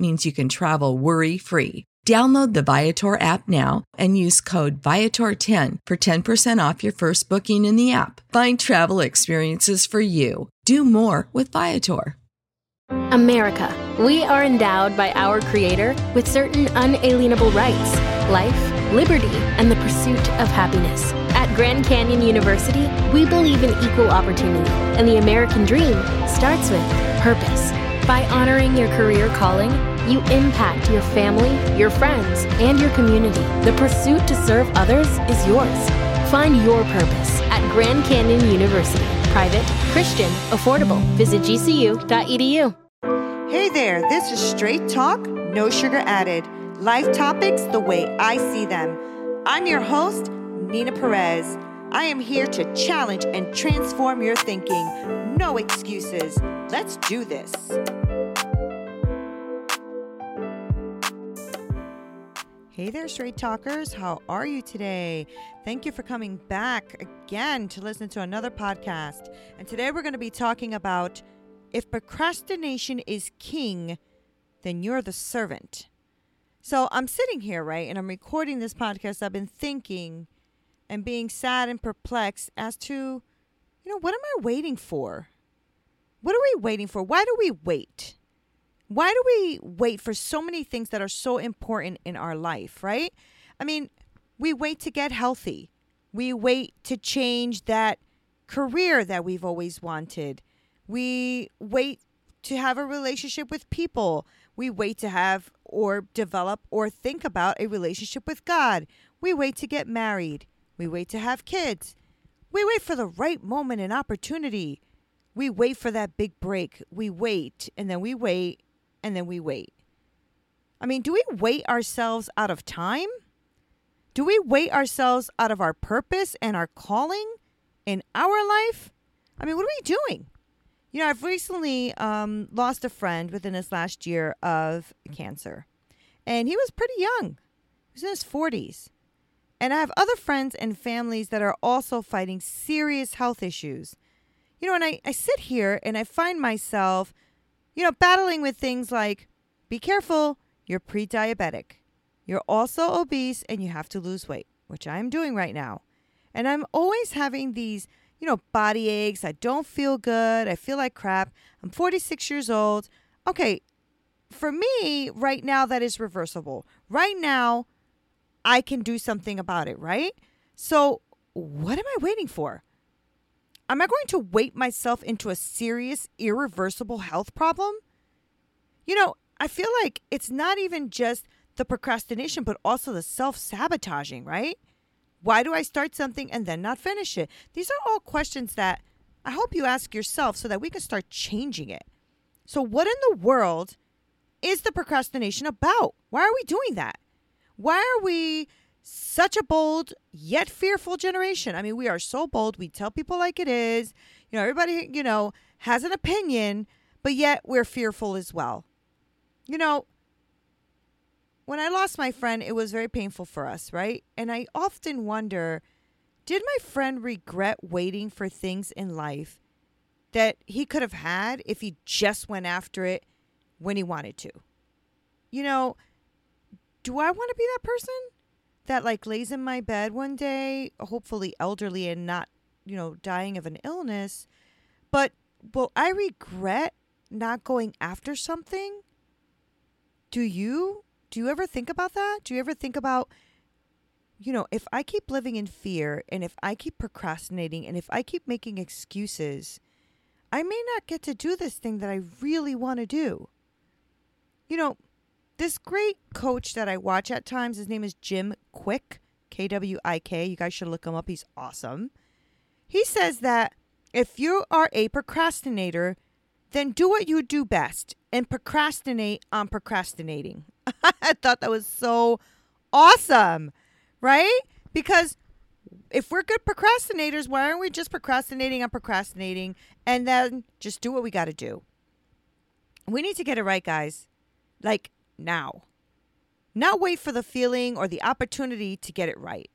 means you can travel worry free. Download the Viator app now and use code Viator10 for 10% off your first booking in the app. Find travel experiences for you. Do more with Viator. America. We are endowed by our Creator with certain unalienable rights life, liberty, and the pursuit of happiness. At Grand Canyon University, we believe in equal opportunity, and the American dream starts with purpose. By honoring your career calling, you impact your family, your friends, and your community. The pursuit to serve others is yours. Find your purpose at Grand Canyon University. Private, Christian, affordable. Visit gcu.edu. Hey there, this is Straight Talk, No Sugar Added. Life topics the way I see them. I'm your host, Nina Perez. I am here to challenge and transform your thinking. No excuses. Let's do this. Hey there, straight talkers. How are you today? Thank you for coming back again to listen to another podcast. And today we're going to be talking about if procrastination is king, then you're the servant. So I'm sitting here, right, and I'm recording this podcast. I've been thinking and being sad and perplexed as to, you know, what am I waiting for? What are we waiting for? Why do we wait? Why do we wait for so many things that are so important in our life, right? I mean, we wait to get healthy. We wait to change that career that we've always wanted. We wait to have a relationship with people. We wait to have or develop or think about a relationship with God. We wait to get married. We wait to have kids. We wait for the right moment and opportunity. We wait for that big break. We wait and then we wait and then we wait. I mean, do we wait ourselves out of time? Do we wait ourselves out of our purpose and our calling in our life? I mean, what are we doing? You know, I've recently um, lost a friend within this last year of cancer, and he was pretty young. He was in his 40s. And I have other friends and families that are also fighting serious health issues. You know, and I, I sit here and I find myself you know, battling with things like be careful, you're pre diabetic. You're also obese and you have to lose weight, which I'm doing right now. And I'm always having these, you know, body aches. I don't feel good. I feel like crap. I'm 46 years old. Okay, for me, right now, that is reversible. Right now, I can do something about it, right? So, what am I waiting for? Am I going to wait myself into a serious, irreversible health problem? You know, I feel like it's not even just the procrastination, but also the self sabotaging, right? Why do I start something and then not finish it? These are all questions that I hope you ask yourself so that we can start changing it. So, what in the world is the procrastination about? Why are we doing that? Why are we such a bold yet fearful generation. I mean, we are so bold. We tell people like it is. You know, everybody, you know, has an opinion, but yet we're fearful as well. You know, when I lost my friend, it was very painful for us, right? And I often wonder did my friend regret waiting for things in life that he could have had if he just went after it when he wanted to? You know, do I want to be that person? that like lays in my bed one day, hopefully elderly and not, you know, dying of an illness, but will I regret not going after something? Do you? Do you ever think about that? Do you ever think about you know, if I keep living in fear and if I keep procrastinating and if I keep making excuses, I may not get to do this thing that I really want to do. You know, this great coach that I watch at times, his name is Jim Kwik, K W I K. You guys should look him up. He's awesome. He says that if you are a procrastinator, then do what you do best and procrastinate on procrastinating. I thought that was so awesome, right? Because if we're good procrastinators, why aren't we just procrastinating on procrastinating and then just do what we got to do? We need to get it right, guys. Like now. Not wait for the feeling or the opportunity to get it right.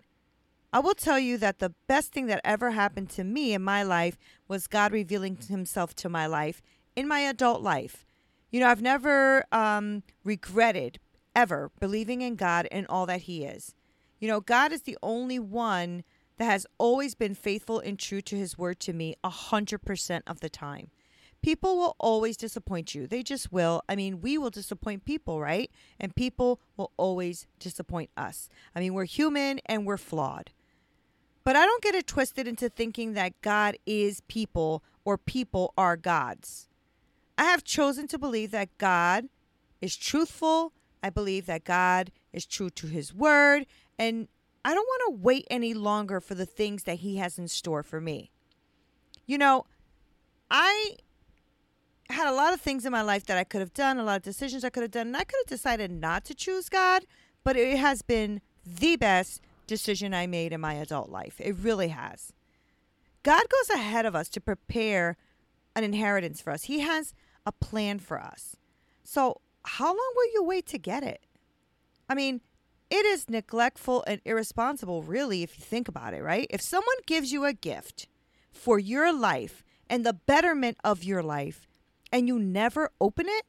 I will tell you that the best thing that ever happened to me in my life was God revealing himself to my life in my adult life. You know, I've never um, regretted ever believing in God and all that He is. You know, God is the only one that has always been faithful and true to His word to me a 100% of the time. People will always disappoint you. They just will. I mean, we will disappoint people, right? And people will always disappoint us. I mean, we're human and we're flawed. But I don't get it twisted into thinking that God is people or people are gods. I have chosen to believe that God is truthful. I believe that God is true to his word. And I don't want to wait any longer for the things that he has in store for me. You know, I had a lot of things in my life that I could have done, a lot of decisions I could have done, and I could have decided not to choose God, but it has been the best decision I made in my adult life. It really has. God goes ahead of us to prepare an inheritance for us. He has a plan for us. So, how long will you wait to get it? I mean, it is neglectful and irresponsible, really, if you think about it, right? If someone gives you a gift for your life and the betterment of your life and you never open it,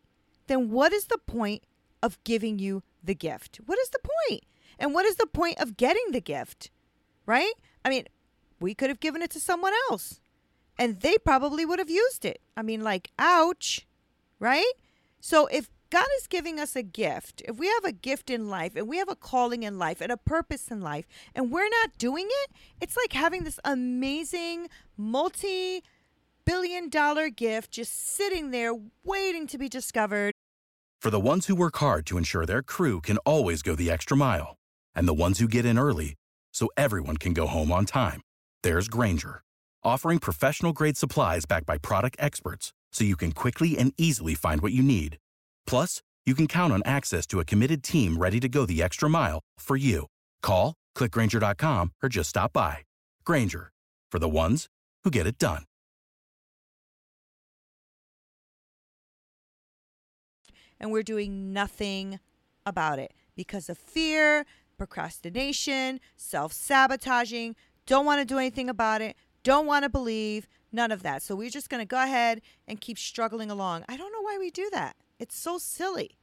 then what is the point of giving you the gift? What is the point? And what is the point of getting the gift? Right? I mean, we could have given it to someone else and they probably would have used it. I mean, like, ouch, right? So if God is giving us a gift, if we have a gift in life and we have a calling in life and a purpose in life and we're not doing it, it's like having this amazing multi billion dollar gift just sitting there waiting to be discovered. For the ones who work hard to ensure their crew can always go the extra mile and the ones who get in early so everyone can go home on time, there's Grainger offering professional grade supplies backed by product experts so you can quickly and easily find what you need. Plus, you can count on access to a committed team ready to go the extra mile for you. Call, clickgrainger.com, or just stop by. Grainger, for the ones who get it done. And we're doing nothing about it because of fear, procrastination, self sabotaging, don't want to do anything about it don't want to believe, none of that. So we're just going to go ahead and keep struggling along. I don't know why we do that. It's so silly.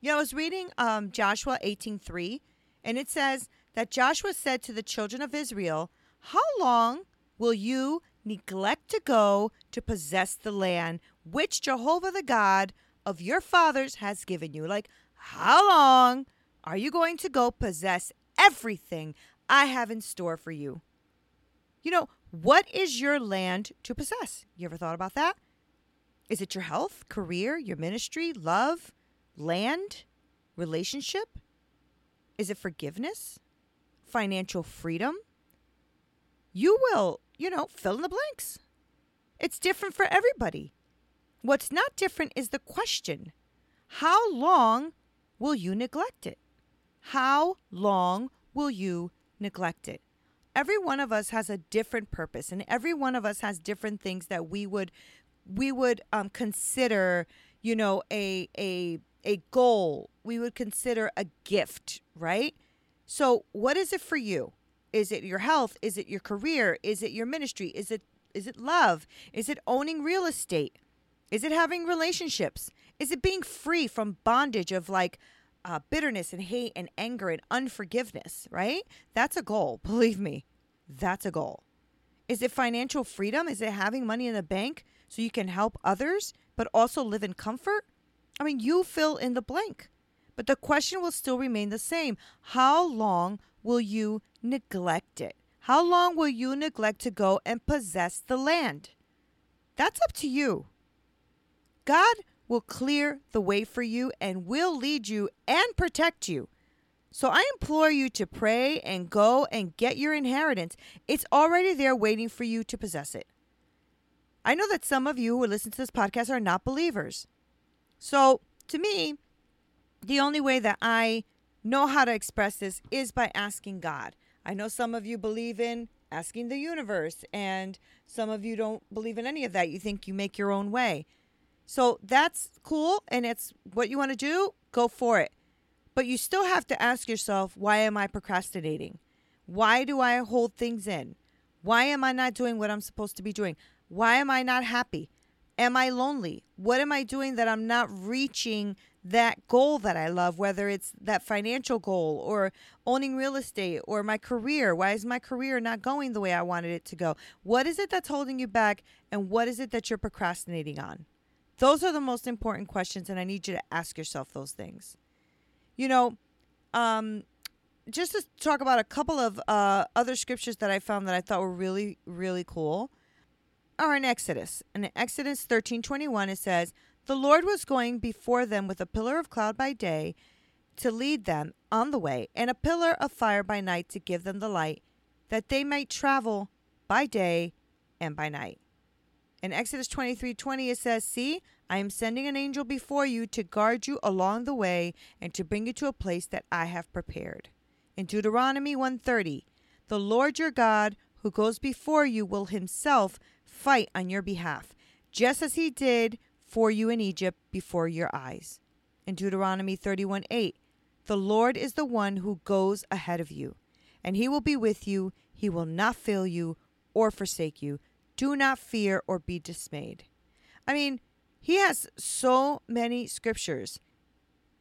You know, I was reading um, Joshua 18:3, and it says that Joshua said to the children of Israel, "How long will you neglect to go to possess the land which Jehovah the God of your fathers has given you?" Like, how long are you going to go possess everything I have in store for you? You know, what is your land to possess? You ever thought about that? Is it your health, career, your ministry, love, land, relationship? Is it forgiveness, financial freedom? You will, you know, fill in the blanks. It's different for everybody. What's not different is the question How long will you neglect it? How long will you neglect it? every one of us has a different purpose and every one of us has different things that we would we would um, consider you know a a a goal. We would consider a gift right? So what is it for you? Is it your health? Is it your career? Is it your ministry? Is it is it love? Is it owning real estate is it having relationships is it being free from bondage of like uh, bitterness and hate and anger and unforgiveness, right? That's a goal. Believe me, that's a goal. Is it financial freedom? Is it having money in the bank so you can help others, but also live in comfort? I mean, you fill in the blank. But the question will still remain the same How long will you neglect it? How long will you neglect to go and possess the land? That's up to you. God will clear the way for you and will lead you and protect you. So I implore you to pray and go and get your inheritance. It's already there waiting for you to possess it. I know that some of you who listen to this podcast are not believers. So to me, the only way that I know how to express this is by asking God. I know some of you believe in asking the universe, and some of you don't believe in any of that. You think you make your own way. So that's cool, and it's what you want to do, go for it. But you still have to ask yourself, why am I procrastinating? Why do I hold things in? Why am I not doing what I'm supposed to be doing? Why am I not happy? Am I lonely? What am I doing that I'm not reaching that goal that I love, whether it's that financial goal or owning real estate or my career. Why is my career not going the way I wanted it to go? What is it that's holding you back and what is it that you're procrastinating on? Those are the most important questions, and I need you to ask yourself those things. You know, um, just to talk about a couple of uh, other scriptures that I found that I thought were really, really cool are in Exodus. In Exodus 13 21, it says, the Lord was going before them with a pillar of cloud by day to lead them on the way, and a pillar of fire by night to give them the light, that they might travel by day and by night. In Exodus 23 20, it says, See, I am sending an angel before you to guard you along the way and to bring you to a place that I have prepared. In Deuteronomy 130, the Lord your God, who goes before you, will himself fight on your behalf, just as he did for you in Egypt before your eyes. In Deuteronomy 31 8, the Lord is the one who goes ahead of you, and he will be with you. He will not fail you or forsake you. Do not fear or be dismayed. I mean, he has so many scriptures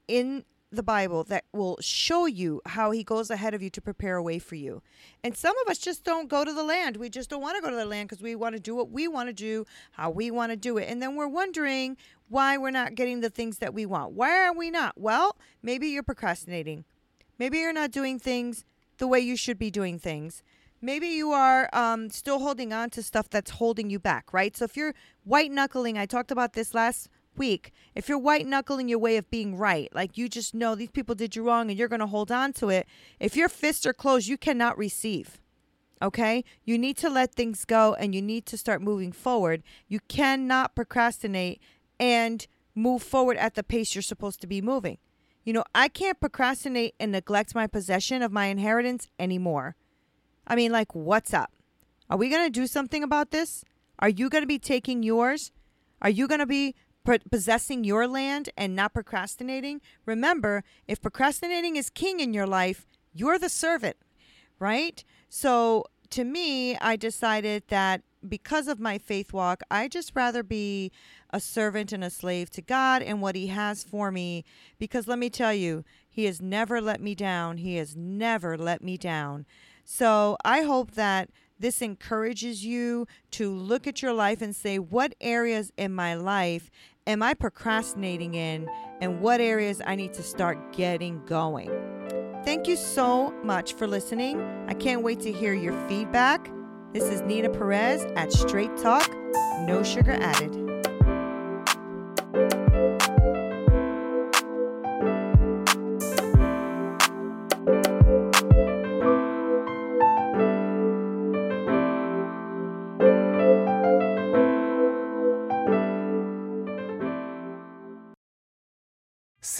in the Bible that will show you how he goes ahead of you to prepare a way for you. And some of us just don't go to the land. We just don't want to go to the land because we want to do what we want to do, how we want to do it. And then we're wondering why we're not getting the things that we want. Why are we not? Well, maybe you're procrastinating. Maybe you're not doing things the way you should be doing things. Maybe you are um, still holding on to stuff that's holding you back, right? So if you're white knuckling, I talked about this last week, if you're white knuckling your way of being right, like you just know these people did you wrong and you're going to hold on to it, if your fists are closed, you cannot receive. Okay? You need to let things go and you need to start moving forward. You cannot procrastinate and move forward at the pace you're supposed to be moving. You know, I can't procrastinate and neglect my possession of my inheritance anymore. I mean, like, what's up? Are we going to do something about this? Are you going to be taking yours? Are you going to be possessing your land and not procrastinating. Remember, if procrastinating is king in your life, you're the servant, right? So to me, I decided that because of my faith walk, I just rather be a servant and a slave to God and what He has for me. Because let me tell you, He has never let me down. He has never let me down. So I hope that this encourages you to look at your life and say, what areas in my life am I procrastinating in, and what areas I need to start getting going? Thank you so much for listening. I can't wait to hear your feedback. This is Nina Perez at Straight Talk, no sugar added.